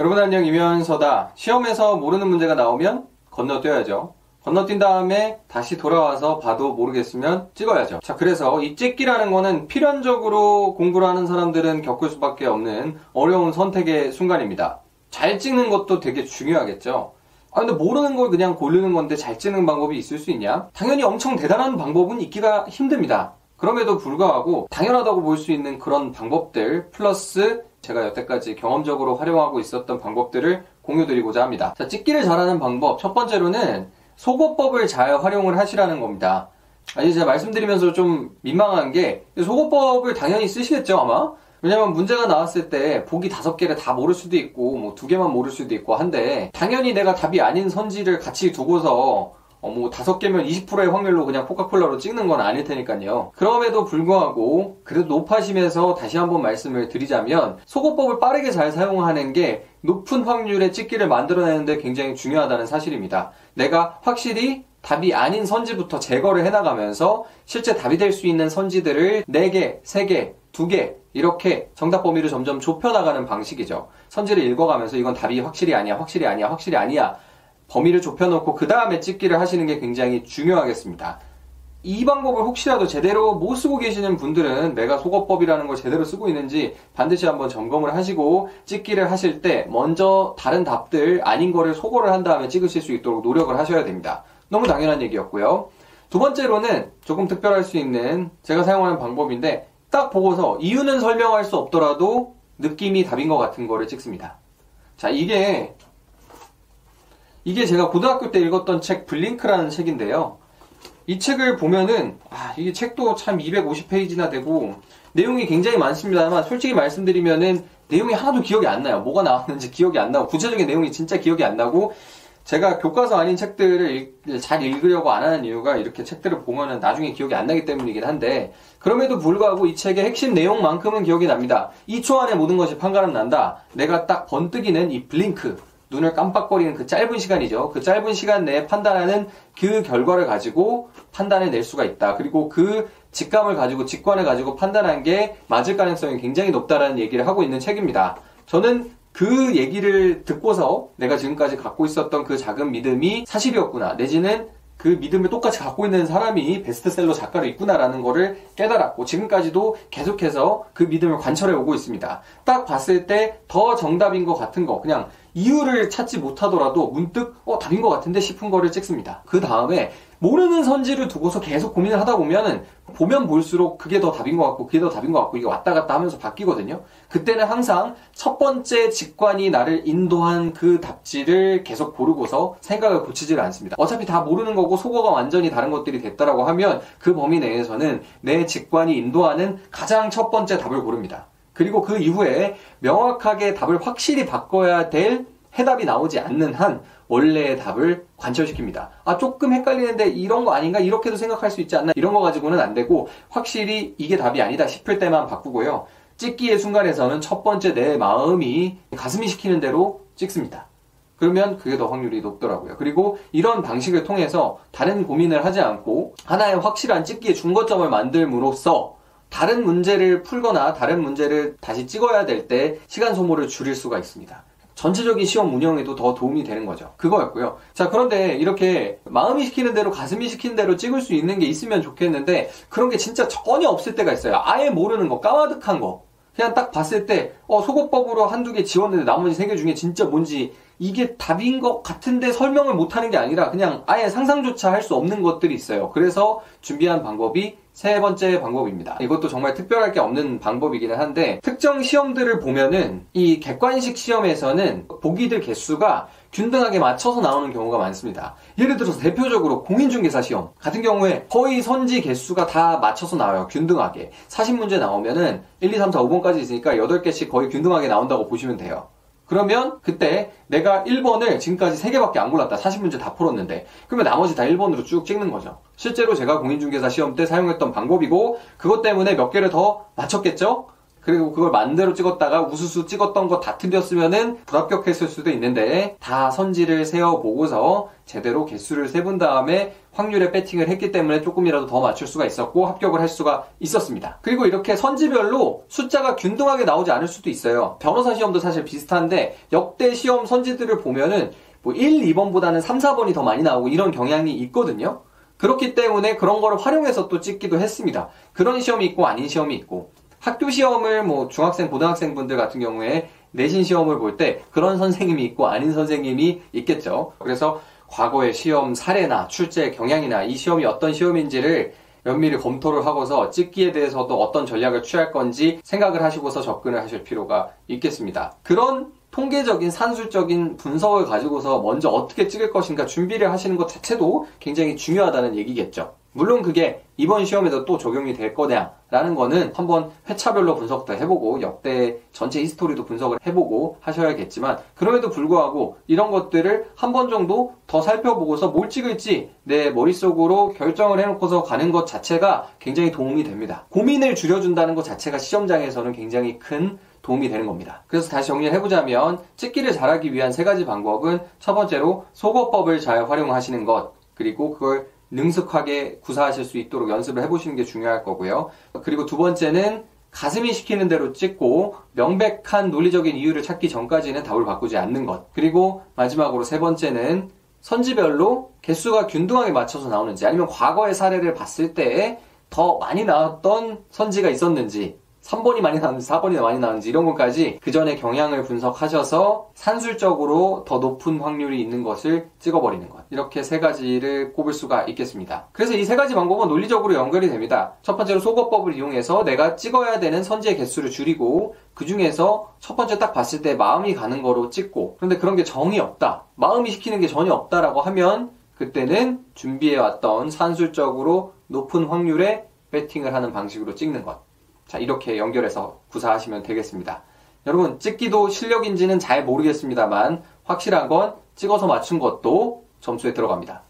여러분 안녕 이면서다. 시험에서 모르는 문제가 나오면 건너뛰어야죠. 건너뛴 다음에 다시 돌아와서 봐도 모르겠으면 찍어야죠. 자, 그래서 이 찍기라는 거는 필연적으로 공부를 하는 사람들은 겪을 수밖에 없는 어려운 선택의 순간입니다. 잘 찍는 것도 되게 중요하겠죠. 아, 근데 모르는 걸 그냥 고르는 건데 잘 찍는 방법이 있을 수 있냐? 당연히 엄청 대단한 방법은 있기가 힘듭니다. 그럼에도 불구하고 당연하다고 볼 수 있는 그런 방법들 플러스 제가 여태까지 경험적으로 활용하고 있었던 방법들을 공유드리고자 합니다. 자, 찍기를 잘하는 방법. 첫 번째로는 속어법을 잘 활용을 하시라는 겁니다. 아니, 제가 말씀드리면서 좀 민망한 게 속어법을 당연히 쓰시겠죠, 아마? 왜냐면 문제가 나왔을 때 보기 다섯 개를 다 모를 수도 있고, 뭐 두 개만 모를 수도 있고 한데, 당연히 내가 답이 아닌 선지를 같이 두고서 어, 뭐 다섯 개면 20%의 확률로 그냥 코카콜라로 찍는 건 아닐 테니까요. 그럼에도 불구하고 그래도 높아심에서 다시 한번 말씀을 드리자면 속어법을 빠르게 잘 사용하는 게 높은 확률의 찍기를 만들어내는데 굉장히 중요하다는 사실입니다. 내가 확실히 답이 아닌 선지부터 제거를 해나가면서 실제 답이 될 수 있는 선지들을 4개, 3개, 2개 이렇게 정답 범위를 점점 좁혀나가는 방식이죠. 선지를 읽어가면서 이건 답이 확실히 아니야, 확실히 아니야, 확실히 아니야 범위를 좁혀놓고 그 다음에 찍기를 하시는 게 굉장히 중요하겠습니다. 이 방법을 혹시라도 제대로 못 쓰고 계시는 분들은 내가 속어법이라는 걸 제대로 쓰고 있는지 반드시 한번 점검을 하시고 찍기를 하실 때 먼저 다른 답들 아닌 거를 소거를 한 다음에 찍으실 수 있도록 노력을 하셔야 됩니다. 너무 당연한 얘기였고요. 두 번째로는 조금 특별할 수 있는 제가 사용하는 방법인데 딱 보고서 이유는 설명할 수 없더라도 느낌이 답인 것 같은 거를 찍습니다. 자, 이게 이게 제가 고등학교 때 읽었던 책 블링크라는 책인데요. 이 책을 보면은 아, 이게 책도 참 250페이지나 되고 내용이 굉장히 많습니다만 솔직히 말씀드리면은 내용이 하나도 기억이 안 나요. 뭐가 나왔는지 기억이 안 나고 구체적인 내용이 진짜 기억이 안 나고 제가 교과서 아닌 책들을 읽, 잘 읽으려고 안 하는 이유가 이렇게 책들을 보면은 나중에 기억이 안 나기 때문이긴 한데 그럼에도 불구하고 이 책의 핵심 내용만큼은 기억이 납니다. 2초 안에 모든 것이 판가름 난다. 내가 딱 번뜩이는 이 블링크 눈을 깜빡거리는 그 짧은 시간이죠. 그 짧은 시간 내에 판단하는 그 결과를 가지고 판단을 낼 수가 있다. 그리고 그 직감을 가지고 직관을 가지고 판단한 게 맞을 가능성이 굉장히 높다라는 얘기를 하고 있는 책입니다. 저는 그 얘기를 듣고서 내가 지금까지 갖고 있었던 그 작은 믿음이 사실이었구나. 내지는 그 믿음을 똑같이 갖고 있는 사람이 베스트셀러 작가로 있구나라는 거를 깨달았고 지금까지도 계속해서 그 믿음을 관철해 오고 있습니다. 딱 봤을 때 더 정답인 것 같은 거 그냥 이유를 찾지 못하더라도 문득 어 답인 것 같은데 싶은 거를 찍습니다. 그 다음에 모르는 선지를 두고서 계속 고민을 하다 보면은 보면 볼수록 그게 더 답인 것 같고 그게 더 답인 것 같고 이게 왔다 갔다 하면서 바뀌거든요. 그때는 항상 첫 번째 직관이 나를 인도한 그 답지를 계속 고르고서 생각을 고치지를 않습니다. 어차피 다 모르는 거고 속어가 완전히 다른 것들이 됐다라고 하면 그 범위 내에서는 내 직관이 인도하는 가장 첫 번째 답을 고릅니다. 그리고 그 이후에 명확하게 답을 확실히 바꿔야 될 해답이 나오지 않는 한 원래의 답을 관철시킵니다. 아, 조금 헷갈리는데 이런 거 아닌가? 이렇게도 생각할 수 있지 않나? 이런 거 가지고는 안 되고 확실히 이게 답이 아니다 싶을 때만 바꾸고요. 찍기의 순간에서는 첫 번째 내 마음이 가슴이 시키는 대로 찍습니다. 그러면 그게 더 확률이 높더라고요. 그리고 이런 방식을 통해서 다른 고민을 하지 않고 하나의 확실한 찍기의 중거점을 만들므로써 다른 문제를 풀거나 다른 문제를 다시 찍어야 될 때 시간 소모를 줄일 수가 있습니다. 전체적인 시험 운영에도 더 도움이 되는 거죠. 그거였고요. 자, 그런데 이렇게 마음이 시키는 대로 가슴이 시키는 대로 찍을 수 있는 게 있으면 좋겠는데 그런 게 진짜 전혀 없을 때가 있어요. 아예 모르는 거, 까마득한 거. 그냥 딱 봤을 때, 어, 속어법으로 한두 개 지웠는데 나머지 세 개 중에 진짜 뭔지 이게 답인 것 같은데 설명을 못 하는 게 아니라 그냥 아예 상상조차 할 수 없는 것들이 있어요. 그래서 준비한 방법이 세 번째 방법입니다. 이것도 정말 특별할 게 없는 방법이기는 한데 특정 시험들을 보면은 이 객관식 시험에서는 보기들 개수가 균등하게 맞춰서 나오는 경우가 많습니다. 예를 들어서 대표적으로 공인중개사 시험 같은 경우에 거의 선지 개수가 다 맞춰서 나와요. 균등하게. 40문제 나오면은 1, 2, 3, 4, 5번까지 있으니까 8개씩 거의 균등하게 나온다고 보시면 돼요. 그러면 그때 내가 1번을 지금까지 3개밖에 안 골랐다. 40문제 다 풀었는데. 그러면 나머지 다 1번으로 쭉 찍는 거죠. 실제로 제가 공인중개사 시험 때 사용했던 방법이고 그것 때문에 몇 개를 더 맞췄겠죠? 그리고 그걸 만대로 찍었다가 우수수 찍었던 거 다 틀렸으면은 불합격했을 수도 있는데 다 선지를 세어보고서 제대로 개수를 세본 다음에 확률에 배팅을 했기 때문에 조금이라도 더 맞출 수가 있었고 합격을 할 수가 있었습니다. 그리고 이렇게 선지별로 숫자가 균등하게 나오지 않을 수도 있어요. 변호사 시험도 사실 비슷한데 역대 시험 선지들을 보면은 뭐 1, 2번보다는 3, 4번이 더 많이 나오고 이런 경향이 있거든요. 그렇기 때문에 그런 거를 활용해서 또 찍기도 했습니다. 그런 시험이 있고 아닌 시험이 있고 학교 시험을 뭐 중학생, 고등학생 분들 같은 경우에 내신 시험을 볼 때 그런 선생님이 있고 아닌 선생님이 있겠죠. 그래서 과거의 시험 사례나 출제 경향이나 이 시험이 어떤 시험인지를 면밀히 검토를 하고서 찍기에 대해서도 어떤 전략을 취할 건지 생각을 하시고서 접근을 하실 필요가 있겠습니다. 그런 통계적인 산술적인 분석을 가지고서 먼저 어떻게 찍을 것인가 준비를 하시는 것 자체도 굉장히 중요하다는 얘기겠죠. 물론 그게 이번 시험에도 또 적용이 될 거냐라는 거는 한번 회차별로 분석도 해보고 역대 전체 히스토리도 분석을 해보고 하셔야겠지만 그럼에도 불구하고 이런 것들을 한 번 정도 더 살펴보고서 뭘 찍을지 내 머릿속으로 결정을 해놓고서 가는 것 자체가 굉장히 도움이 됩니다. 고민을 줄여준다는 것 자체가 시험장에서는 굉장히 큰 도움이 되는 겁니다. 그래서 다시 정리를 해보자면 찍기를 잘하기 위한 세 가지 방법은 첫 번째로 속어법을 잘 활용하시는 것 그리고 그걸 능숙하게 구사하실 수 있도록 연습을 해보시는 게 중요할 거고요. 그리고 두 번째는 가슴이 시키는 대로 찍고 명백한 논리적인 이유를 찾기 전까지는 답을 바꾸지 않는 것. 그리고 마지막으로 세 번째는 선지별로 개수가 균등하게 맞춰서 나오는지 아니면 과거의 사례를 봤을 때 더 많이 나왔던 선지가 있었는지 3번이 많이 나왔는지 4번이 많이 나왔는지 이런 것까지 그 전에 경향을 분석하셔서 산술적으로 더 높은 확률이 있는 것을 찍어버리는 것. 이렇게 세 가지를 꼽을 수가 있겠습니다. 그래서 이 세 가지 방법은 논리적으로 연결이 됩니다. 첫 번째로 속어법을 이용해서 내가 찍어야 되는 선지의 개수를 줄이고 그 중에서 첫 번째 딱 봤을 때 마음이 가는 거로 찍고 그런데 그런 게 정이 없다. 마음이 시키는 게 전혀 없다라고 하면 그때는 준비해왔던 산술적으로 높은 확률의 배팅을 하는 방식으로 찍는 것. 자, 이렇게 연결해서 구사하시면 되겠습니다. 여러분, 찍기도 실력인지는 잘 모르겠습니다만, 확실한 건 찍어서 맞춘 것도 점수에 들어갑니다.